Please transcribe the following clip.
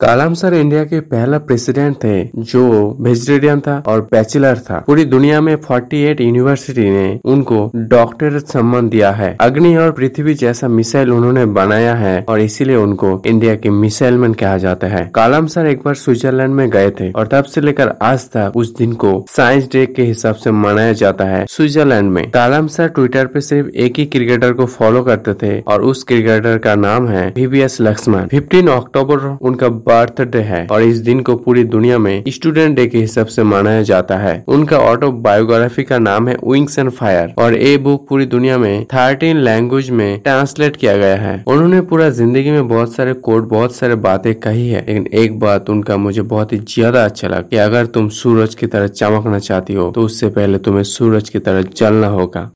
कलाम sir India के पहला president थे, जो वेजिटेरियन था और बैचलर था। पूरी दुनिया में 48 यूनिवर्सिटी ने उनको डॉक्टरेट सम्मान दिया है। अग्नि और पृथ्वी जैसा मिसाइल उन्होंने बनाया है और इसीलिए उनको इंडिया के मिसाइल मैन कहा जाता है। कलाम सर एक बार स्विट्जरलैंड में गए थे और तब से लेकर आज तक उस दिन को साइंस डे के हिसाब से मनाया जाता है स्विट्जरलैंड में। कलाम सर ट्विटर पे सिर्फ़ एक ही क्रिकेटर को फॉलो करते थे और उस क्रिकेटर का नाम है वीवीएस लक्ष्मण। फिफ्टीन अक्टूबर उनका बर्थडे है और इस दिन को पूरी दुनिया में स्टूडेंट डे के हिसाब से मनाया जाता है। उनका ऑटो बायोग्राफी का नाम है विंग्स एंड फायर और ये बुक पूरी दुनिया में थर्टीन लैंग्वेज में ट्रांसलेट किया गया है। उन्होंने पूरा ज़िंदगी में बहुत सारे कोड बहुत सारे बातें कही है, लेकिन एक बात उनका मुझे बहुत ही ज़्यादा अच्छा लगा कि अगर तुम सूरज की तरह चमकना चाहती हो तो उससे पहले तुम्हें सूरज की तरह जलना होगा।